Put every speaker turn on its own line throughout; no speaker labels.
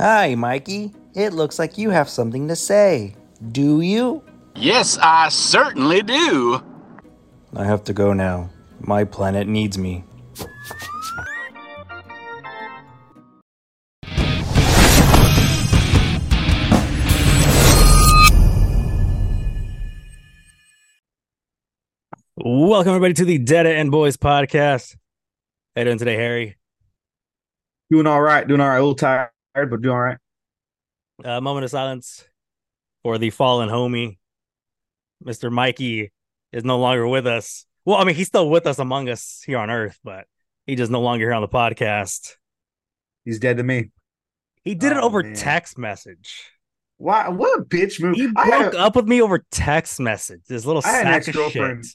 Hi, Mikey. It looks like you have something to say. Do you?
Yes, I certainly do.
I have to go now. My planet needs me.
Welcome everybody to the Dada and Boys podcast. How you doing today, Harry?
Doing all right. Doing all right. A little tired, but doing all right.
A moment of silence for the fallen homie. Mr. Mikey is no longer with us. Well, I mean, he's still with us among us here on Earth, but he just no longer here on the podcast.
He's dead to me.
He did it
Oh,
over
man.
text message.
Wow, what a bitch move.
He broke up with me over text message. This little
I had an
sack of shit.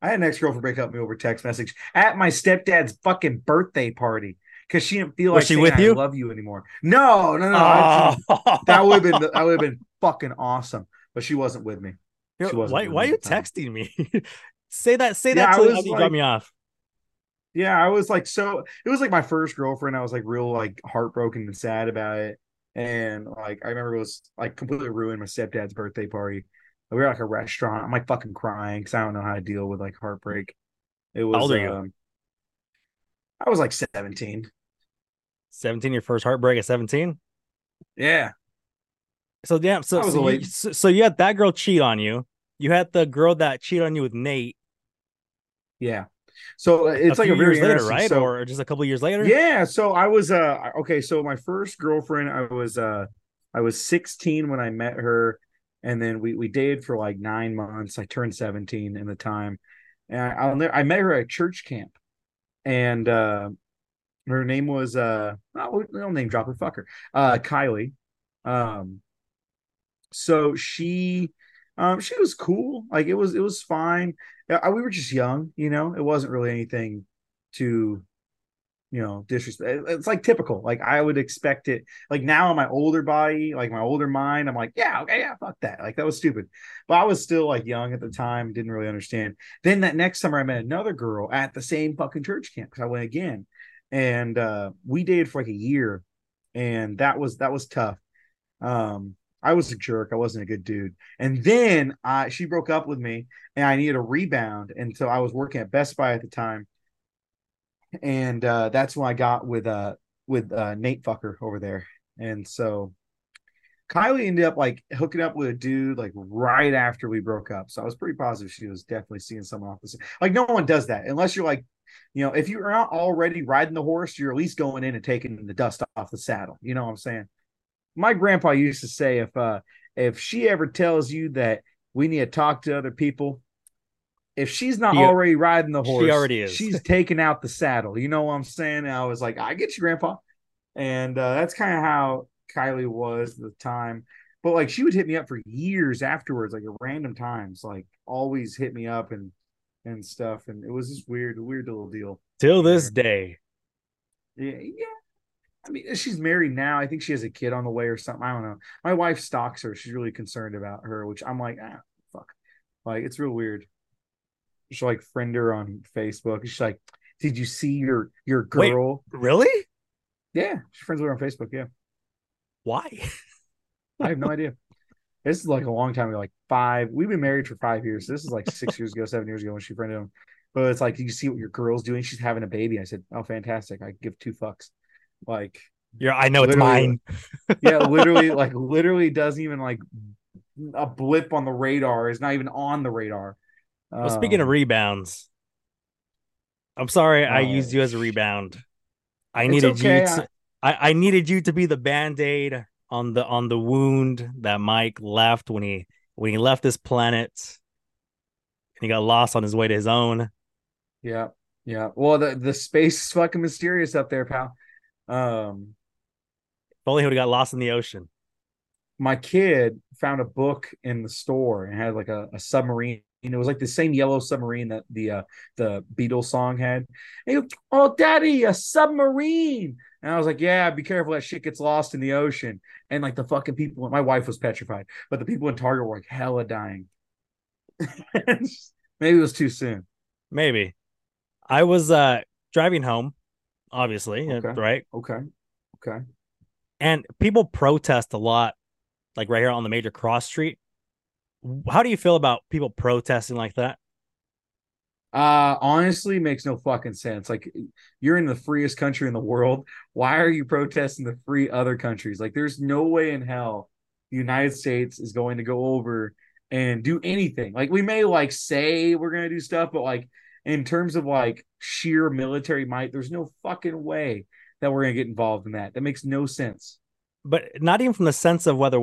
I had an ex girlfriend break up with me over text message at my stepdad's fucking birthday party because she didn't feel
Was
like
she with
I
you?
love you anymore. No, no, no.
Oh.
that would have been that would have been fucking awesome. But she wasn't with me. She wasn't
why,
with
why are you texting me? say that. Say
Yeah,
that till
was
after you
like-
drop me off.
Yeah, I was like so it was like my first girlfriend. I was like real like heartbroken and sad about it. And like I remember it was like completely ruined my stepdad's birthday party. We were at like a restaurant. I'm like fucking crying because I don't know how to deal with like heartbreak. It was
old are you?
um, I was like 17.
17, your first heartbreak at 17?
Yeah.
So yeah, so so you, so, so you had that girl cheat on you. You had the girl that cheated on you with Nate.
Yeah. So uh, it's
a
like a very
years later, right?
So,
or just a couple years later.
Yeah, so I was uh okay, so my first girlfriend, I was uh I was 16 when I met her, and then we we dated for like nine months. I turned 17 in the time, and I, I met her at church camp, and uh her name was uh oh, don't name drop her, fuck uh Kylie, um, so she um she was cool, like it was it was fine. Uh, we were just young, you know, it wasn't really anything to you know, disrespect. It's like typical. Like I would expect it. Like now in my older body, like my older mind, I'm like, yeah, okay, yeah, fuck that. Like that was stupid. But I was still like young at the time, didn't really understand. Then that next summer, I met another girl at the same fucking church camp because I went again, and uh, we dated for like a year, and that was that was tough. Um, I was a jerk. I wasn't a good dude. And then uh, she broke up with me, and I needed a rebound, and so I was working at Best Buy at the time and uh that's when I got with uh with uh Nate Fucker over there. And so Kylie ended up like hooking up with a dude like right after we broke up. So I was pretty positive she was definitely seeing someone off the side. Like no one does that unless you're like, you know, if you're not already riding the horse, you're at least going in and taking the dust off the saddle. You know what I'm saying? My grandpa used to say if uh if she ever tells you that we need to talk to other people, if she's not already riding the horse, she
already is.
She's taking out the saddle. You know what I'm saying? And I was like, I get you, Grandpa. And uh, that's kind of how Kylie was at the time. But like, she would hit me up for years afterwards, like at random times, like always hit me up and and stuff. And it was just weird, weird little deal.
Till this day.
Yeah, yeah. I mean, she's married now. I think she has a kid on the way or something. I don't know. My wife stalks her. She's really concerned about her, which I'm like, ah, fuck. Like, it's real weird. She's like friend her on Facebook. She's like, did you see your your
Wait.
girl?
Really?
Yeah, she's friends with her on Facebook. Yeah,
Why?
I have no idea. This is like a long time ago, like five. We've been married for five years. This is like six years ago, seven years ago when she friended him. But it's like, you see what your girl's doing? She's having a baby. I said, oh, fantastic. I give two fucks. Like,
You're, I know it's mine.
yeah, literally, like literally doesn't even like a blip on the radar. Is not even on the radar.
Well, speaking of
Um,
rebounds, I'm sorry I
Oh,
used you as a rebound. I needed
okay,
you to I, I needed you to be the band-aid on the on the wound that Mike left when he when he left this planet and he got lost on his way to his own.
yeah, yeah. Well, the the space is fucking mysterious up there, pal. Um,
If only he would have got lost in the ocean.
my kid found a book in the store and had like a, a submarine. And it was like the same yellow submarine that the uh the Beatles song had. And he goes, oh, daddy, a submarine. And I was like, yeah, be careful that shit gets lost in the ocean. And like the fucking people, my wife was petrified, but the people in Target were like hella dying. Maybe it was too soon.
Maybe. I was uh driving home, obviously, uh,
Okay.
right?
Okay. Okay.
And people protest a lot, like right here on the major cross street. How do you feel about people protesting like that?
Uh honestly makes no fucking sense. Like you're in the freest country in the world. Why are you protesting the free other countries? Like there's no way in hell the United States is going to go over and do anything. Like we may like say we're going to do stuff, but like in terms of like sheer military might, there's no fucking way that we're going to get involved in that. That makes no sense.
But not even from the sense of whether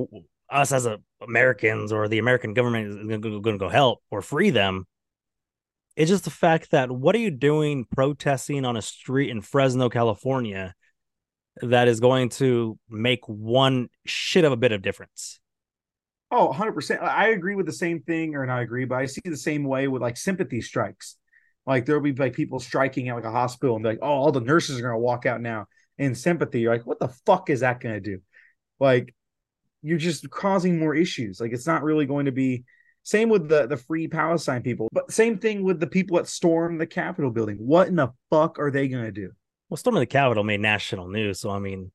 us as a, Americans or the American government is going to go help or free them it's just the fact that what are you doing protesting on a street in Fresno, California, that is going to make one shit of a bit of difference?
Oh, 100%. I agree with the same thing, or not agree, but I see the same way with like sympathy strikes. Like there'll be like people striking at like a hospital and be like, oh, all the nurses are going to walk out now in sympathy. You're like, what the fuck is that going to do? Like, you're just causing more issues. Like, it's not really going to be same with the the free Palestine people, but same thing with the people that stormed the Capitol building. What in the fuck are they gonna do?
Well, storming the Capitol made national news, so I mean,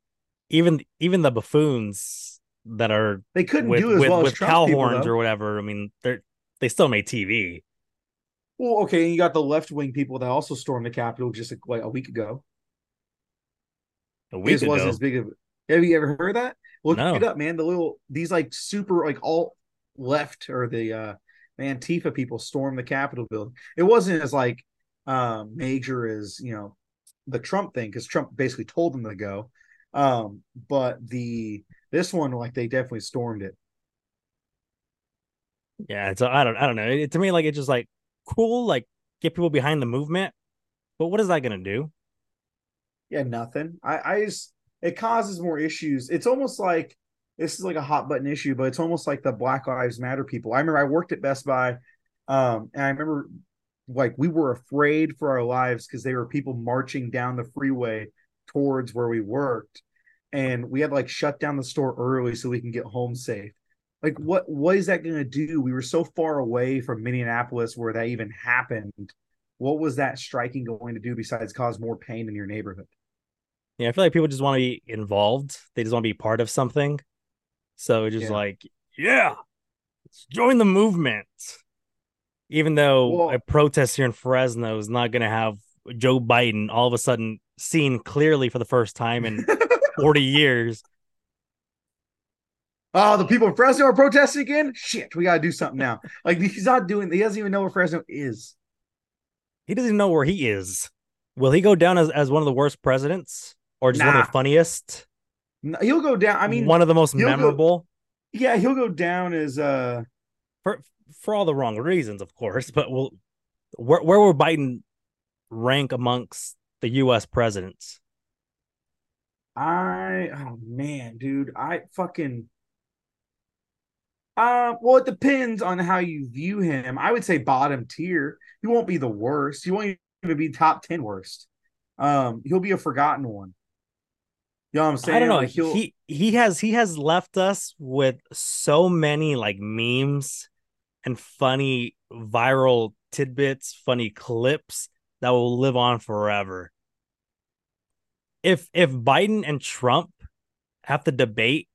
even even the buffoons that are
they couldn't with, do as
with,
well
with
as
cow
people,
horns
though.
or whatever. I mean, they're they still made TV.
Well, okay, and you got the left wing people that also stormed the Capitol just like a week ago.
A week
this
ago,
wasn't as big of. Have you ever heard that? Look
No.
it up, man. The little these like super like all left or the uh Antifa people stormed the Capitol building. It wasn't as like um major as you know the Trump thing because Trump basically told them to go. Um, but the this one like they definitely stormed it.
yeah. So I don't I don't know. It, to me, like it's just like cool, like get people behind the movement, but what is that gonna do?
Yeah, nothing. I I just it causes more issues. It's almost like this is like a hot button issue, but it's almost like the Black Lives Matter people. I remember I worked at Best Buy, um, and I remember like we were afraid for our lives because there were people marching down the freeway towards where we worked, and we had like shut down the store early so we can get home safe. Like what what is that going to do? We were so far away from Minneapolis where that even happened. What was that striking going to do besides cause more pain in your neighborhood?
Yeah, I feel like people just want to be involved. They just want to be part of something. So it's just
Yeah.
like, yeah, let's join the movement. Even though
Well-
a protest here in Fresno is not going to have Joe Biden all of a sudden seen clearly for the first time in 40 years.
Oh, the people in Fresno are protesting again? Shit, we gotta do something now. Like he's not doing he doesn't even know where Fresno is.
He doesn't even know where he is. Will he go down as, as one of the worst presidents or just one of the funniest?
He'll go down. I mean,
one of the most
he'll go-
memorable
yeah, he'll go down as uh
for for all the wrong reasons, of course. But we'll where where will Biden rank amongst the U.S. presidents?
I oh man, dude, I fucking uh well it depends on how you view him. I would say bottom tier. He won't be the worst. He won't even be top 10 worst. Um he'll be a forgotten one. You know what I'm saying?
I don't know.
Like,
he he has he has left us with so many like memes and funny viral tidbits, funny clips that will live on forever. If if Biden and Trump have to debate,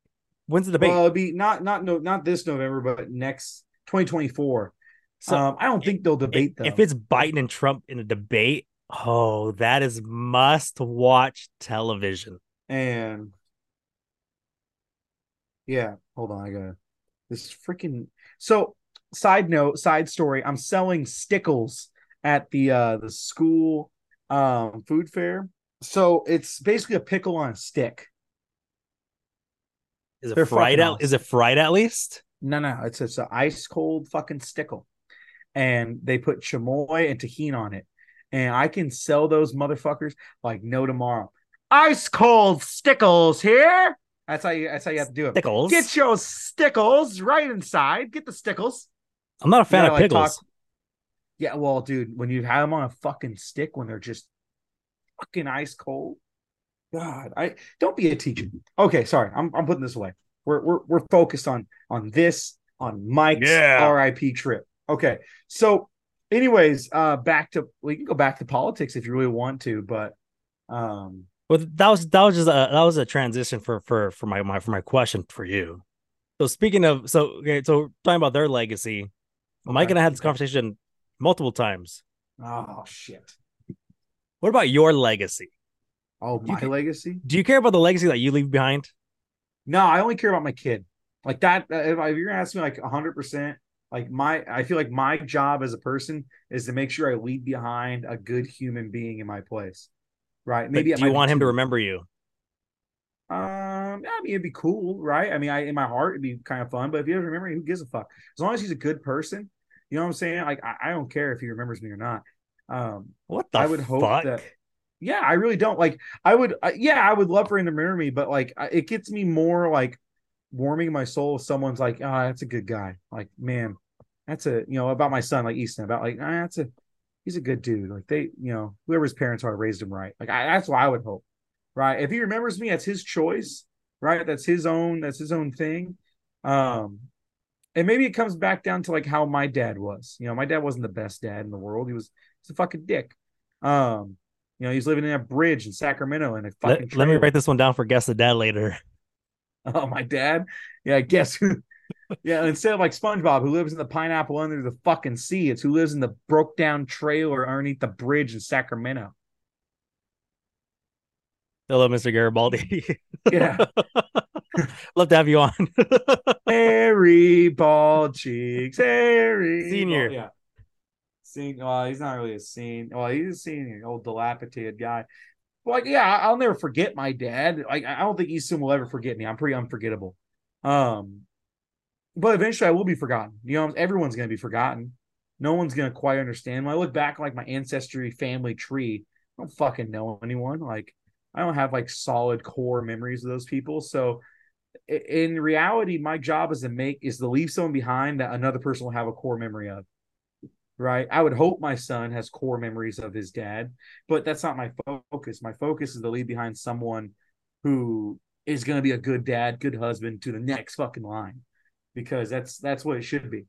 when's the debate?
Well, it'll be not not no not this November, but next 2024.
So,
um, I don't think they'll debate
if,
though.
if it's Biden and Trump in a debate, oh, that is must watch television.
And yeah, hold on, I gotta this freaking so side note, side story. I'm selling stickles at the uh the school um food fair. So it's basically a pickle on a stick.
Is it
They're
fried out?
awesome.
Is it fried at least?
No, no, it's it's an ice cold fucking stickle, and they put chamoy and tahini on it, and I can sell those motherfuckers like no tomorrow. Ice cold stickles here. That's how you. That's how you have to do it.
Pickles.
Get your stickles right inside. Get the stickles.
I'm not a fan
Yeah,
of
like
pickles.
talk- Yeah, well, dude, when you have them on a fucking stick when they're just fucking ice cold. God, I don't be a teacher. Okay, sorry, I'm I'm putting this away. We're we're we're focused on on this on Mike's
Yeah.
RIP trip. Okay, so anyways, uh, back to we can go back to politics if you really want to, but um,
Well, that was that was just a that was a transition for for for my, my for my question for you. So speaking of so okay, so talking about their legacy, Mike and I had this conversation multiple times.
Oh shit.
What about your legacy?
Oh, my legacy?
Do you care about the legacy that you leave behind?
No, I only care about my kid. Like that. uh, If, you're gonna ask me, like hundred percent, like my, I feel like my job as a person is to make sure I leave behind a good human being in my place. Right? Maybe
do you want him to remember you?
Um, I mean, it'd be cool, right? I mean, I in my heart, it'd be kind of fun. But if he doesn't remember me, who gives a fuck? As long as he's a good person, you know what I'm saying? Like, I, I don't care if he remembers me or not. Um,
What the
I would hope that. Yeah, I really don't like. I would, uh, yeah, I would love for him to remember me, but like, I, it gets me more like warming my soul. If someone's like, "Ah, that's a good guy." Like, man, that's a you know about my son, like Easton, about like, ah, that's a he's a good dude. Like they, you know, whoever his parents are raised him right. Like I, that's what I would hope, right? If he remembers me, that's his choice, right? That's his own. That's his own thing. Um, and maybe it comes back down to like how my dad was. You know, my dad wasn't the best dad in the world. He was he's a fucking dick. Um, you know, he's living in a bridge in Sacramento in a fucking.
Let, let me write this one down for guess the dad later.
Oh, my dad. Yeah, guess who? Yeah, instead of like SpongeBob, who lives in the pineapple under the fucking sea, it's who lives in the broke down trailer underneath the bridge in Sacramento.
Hello, Mr. Garibaldi.
Yeah,
Love to have you on.
Harry bald cheeks, Harry
Senior.
Bald- yeah, senior. Well, he's not really a senior. Well, he's a senior, old dilapidated guy. But like, yeah, I'll never forget my dad. Like, I I don't think Easton will ever forget me. I'm pretty unforgettable. Um, but eventually I will be forgotten. You know, everyone's gonna be forgotten. No one's gonna quite understand. When I look back like my ancestry family tree, I don't fucking know anyone. Like, I don't have like solid core memories of those people. So in reality, my job is to make is to leave someone behind that another person will have a core memory of. Right. I would hope my son has core memories of his dad, but that's not my focus. My focus is to leave behind someone who is going to be a good dad, good husband to the next fucking line, because that's that's what it should be.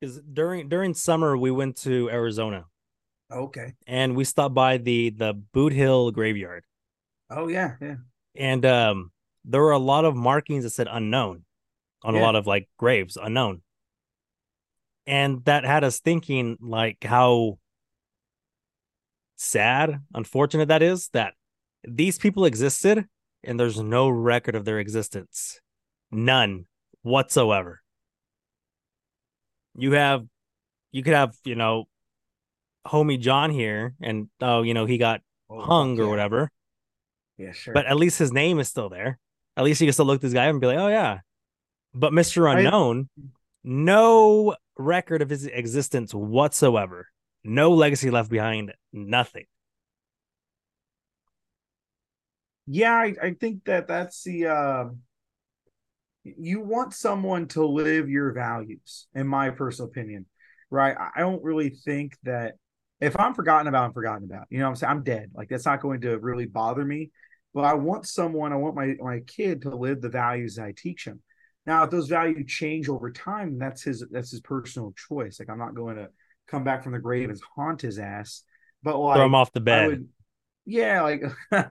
Because during during summer we went to Arizona
Okay.
and we stopped by the the Boot Hill graveyard.
Oh yeah, yeah.
And um there were a lot of markings that said unknown on a lot of like graves, unknown. And that had us thinking like how sad, unfortunate that is that these people existed and there's no record of their existence. None whatsoever. You have you could have, you know, homie John here and oh, you know, he got
Oh,
hung or whatever
Yeah, sure.
but at least his name is still there. At least you can still look this guy up and be like, oh yeah. But Mr.
I-
Unknown, no record of his existence whatsoever. No legacy left behind. Nothing.
yeah, I, I think that that's the uh, you want someone to live your values, in my personal opinion, right? I- don't really think that if I'm forgotten about, I'm forgotten about. You know what I'm saying? I'm dead. Like that's not going to really bother me. But I want someone, I want my my kid to live the values that I teach him. Now, if those values change over time, that's his that's his personal choice. Like I'm not going to come back from the grave and haunt his ass. But like
Throw him off the bed.
would, yeah, like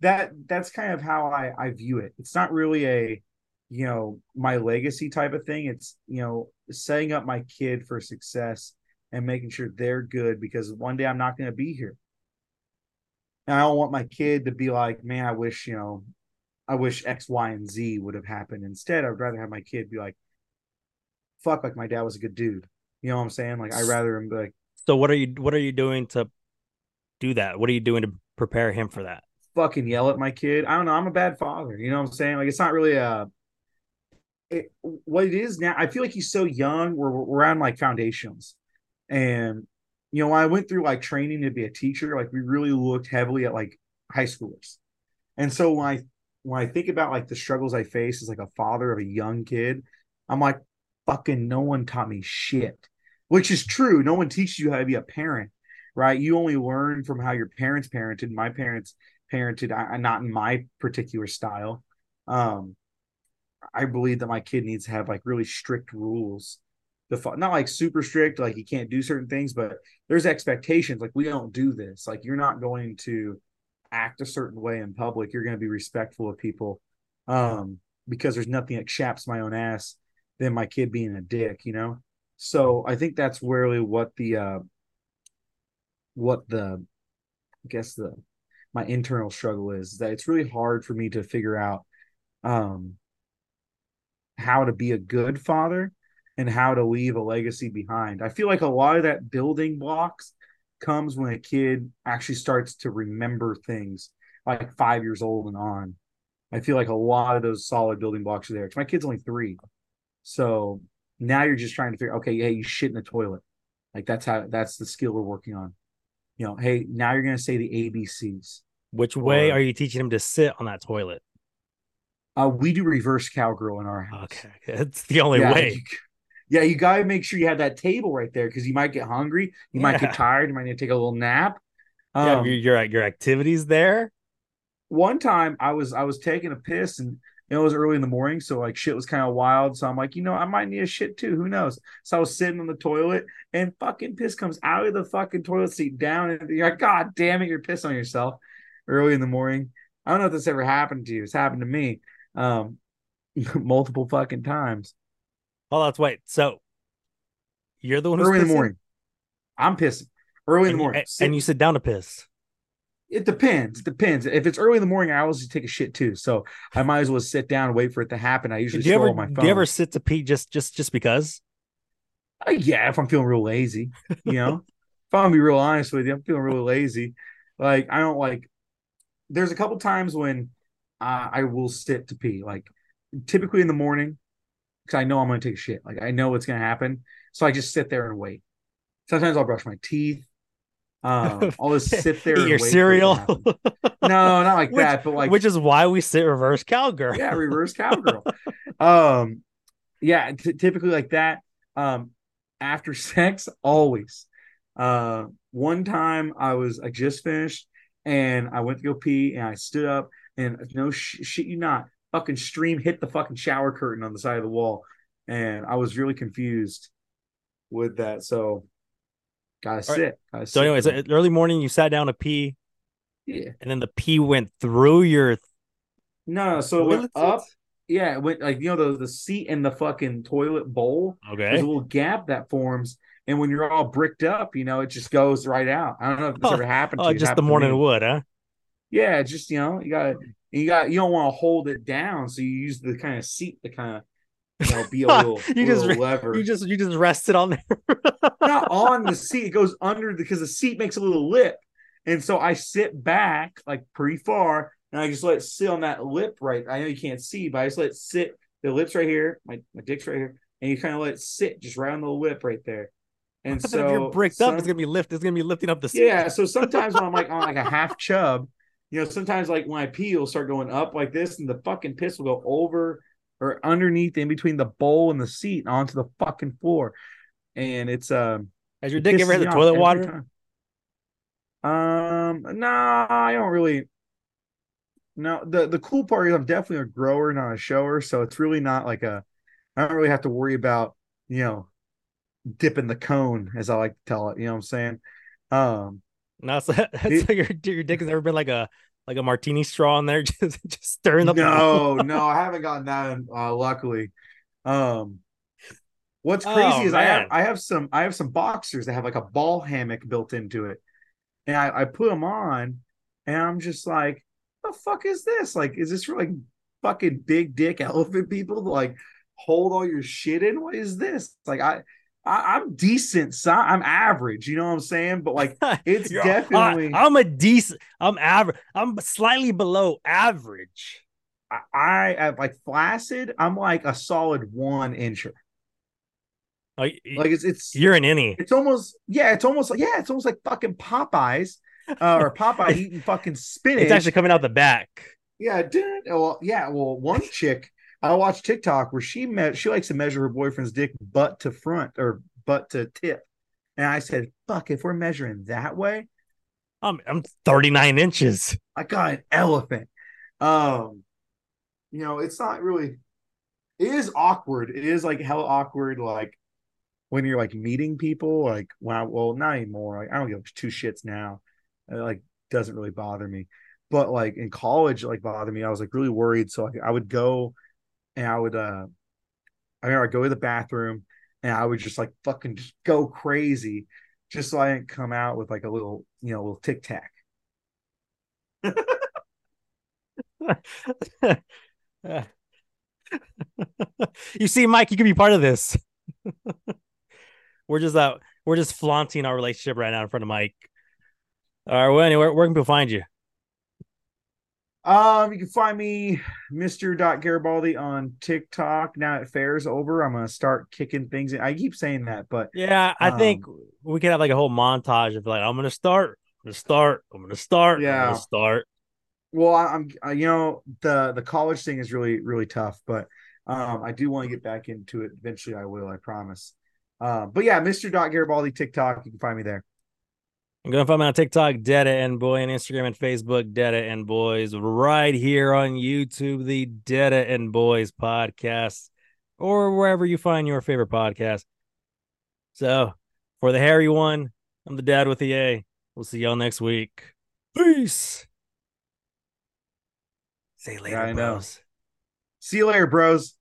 that. That's kind of how I I view it. It's not really a, you know, my legacy type of thing. It's you know, setting up my kid for success and making sure they're good because one day I'm not going to be here. And I don't want my kid to be like, man, I wish you know, I wish X, Y, and Z would have happened. Instead, I'd rather have my kid be like, fuck, like my dad was a good dude. You know what I'm saying? Like I'd rather him be like.
so what are you what are you doing to do that? What are you doing to prepare him for that?
fucking yell at my kid. I don't know. I'm a bad father. You know what I'm saying? Like it's not really a. It, what it is now, I feel like he's so young. We're we're on like foundations, and you know I went through like training to be a teacher, like we really looked heavily at like high schoolers, and so when I when I think about like the struggles I face as like a father of a young kid, I'm like, fucking no one taught me shit, which is true. No one teaches you how to be a parent, right? You only learn from how your parents parented. My parents parented I, not in my particular style um i believe that my kid needs to have like really strict rules fo- not like super strict like he can't do certain things but there's expectations like we don't do this like you're not going to act a certain way in public. You're going to be respectful of people, um, because there's nothing that chaps my own ass than my kid being a dick, you know. So I think that's really what the uh, what the I guess the my internal struggle is that it's really hard for me to figure out um how to be a good father and how to leave a legacy behind. I feel like a lot of that building blocks comes when a kid actually starts to remember things like five years old and on. I feel like a lot of those solid building blocks are there. My kid's only three. So now you're just trying to figure, okay, hey, you shit in the toilet. Like that's how that's the skill we're working on. You know, hey, now you're gonna say the ABCs.
Which way
Or-
are you teaching him to sit on that toilet?
Uh, we do reverse cowgirl in our house.
Okay, it's the only
yeah,
way.
you- yeah, you gotta make sure you have that table right there because you might get hungry, you might get tired, you might need to take a little nap.
Yeah,
Um,
your, your your activities there.
one time I was I was taking a piss and it was early in the morning, so like shit was kind of wild. So I'm like, you know, I might need a shit too. Who knows? So I was sitting on the toilet and fucking piss comes out of the fucking toilet seat down, and you're like, God damn it, you're pissing on yourself early in the morning. I don't know if this ever happened to you. It's happened to me um multiple fucking times.
Oh, that's wait. So you're the one who's
Early in the morning. I'm pissing. Early in
and,
the morning.
and- and you sit down to piss.
It depends. It depends. If it's early in the morning, I always take a shit too. So I might as well sit down and wait for it to happen. I usually
Do you
scroll
ever
my phone.
do you ever sit to pee just just just because?
Uh, yeah, if I'm feeling real lazy, you know, if I'm gonna be real honest with you, I'm feeling really lazy. Like I don't like. There's a couple times when uh, I will sit to pee. Like typically in the morning, because I know I'm gonna take a shit. Like I know what's gonna happen, so I just sit there and wait. Sometimes I'll brush my teeth. Um, I'll just sit there.
Eat
and
your
wait for it to
cereal.
No, not like
Which-
that. But like
which is why we sit reverse cowgirl.
yeah, reverse cowgirl. um, yeah, t- typically like that. Um, after sex, always. Uh, one time I was I just finished and I went to go pee and I stood up and no sh- shit you not fucking stream hit the fucking shower curtain on the side of the wall and I was really confused with that. So gotta
All right.
sit. Gotta
So,
sit
anyways, early morning, you sat down to pee,
yeah.
and then the pee went through your.
No, so it went up. Yeah, it went like you know the the seat and the fucking toilet bowl. There's
Okay.
a little gap that forms, and when you're all bricked up, you know, it just goes right out. I don't know if this
Oh,
ever happened to
Oh,
you.
Just the morning wood, huh?
Yeah, just you know, you got you got you don't want to hold it down, so you use the kind of seat to kind of you know be a little,
You just
little
re-
lever.
You just you just rested on there.
Not on the seat, it goes under because the seat makes a little lip, and so I sit back like pretty far, and I just let it sit on that lip right. I know you can't see, but I just let it sit. The lips right here, my my dick's right here, and you kind of let it sit just right on the lip right there. And so
if you're bricked up, it's gonna be lift. It's gonna be lifting up the seat.
Yeah, so sometimes when I'm like on like a half chub, you know, sometimes like when I pee, it'll start going up like this, and the fucking piss will go over or underneath in between the bowl and the seat and onto the fucking floor. And it's um
Has your dick ever
me
the toilet water?
time. Um, no, I don't really. No, the the cool part is I'm definitely a grower, not a shower, so it's really not like a. I don't really have to worry about you know dipping the cone, as I like to tell it. You know what I'm saying? Um,
No, so, so your your dick has never been like a like a martini straw in there, just just stirring up. the-
no, no, I haven't gotten that. Uh, luckily, um, what's crazy
Oh,
is I have. I have some I have some boxers that have like a ball hammock built into it, and I, I put them on, and I'm just like, the fuck is this? Like, is this for like fucking big dick elephant people to like hold all your shit in? What is this? Like, I. I, I'm decent, si- I'm average. You know what I'm saying? But like, it's definitely-
I, am a decent. I'm average. I'm slightly below average.
I, I at like flaccid. I'm like a solid one incher.
Like,
Like it's it's
you're an innie.
it's almost yeah, it's almost like yeah, it's almost like fucking Popeyes uh, or Popeye eating fucking spinach.
It's actually coming out the back.
yeah, dude. Well, yeah. Well, one chick I watched TikTok where she met she likes to measure her boyfriend's dick butt to front or butt to tip, and I said, "Fuck, if we're measuring that way,
I'm I'm 39 inches.
I got an elephant." Um, you know, it's not really. It is awkward. It is like hell awkward. Like when you're like meeting people. Like wow, well, not anymore. Like I don't give two shits now. It like doesn't really bother me. but like in college, like bothered me. I was like really worried. So like, I would go and I would uh I remember I'd go to the bathroom and I would just like fucking just go crazy just so I didn't come out with like a little, you know, little tic tac.
you see, Mike, you could be part of this. we're just uh, we're just flaunting our relationship right now in front of Mike. All right, well, anyway, where can people find you?
Um, you can find me, Mr. Garibaldi, on TikTok. Now it fair's over, I'm gonna start kicking things in. I keep saying that, but
yeah, I um, think we could have like a whole montage of like, I'm gonna start, I'm gonna start, I'm gonna start, yeah, I'm gonna start.
Well, I'm, you know, the the college thing is really really tough, but um, I do want to get back into it. Eventually, I will. I promise. Uh, but yeah, Mr. Garibaldi TikTok. You can find me there.
I'm gonna find me on TikTok, Dada and Boy, and Instagram and Facebook, Dada and Boys, right here on YouTube, the Dada and Boys podcast, or wherever you find your favorite podcast. So, for the hairy one, I'm the dad with the A. We'll see y'all next week. Peace. Say later, yeah, bros.
See you later, bros.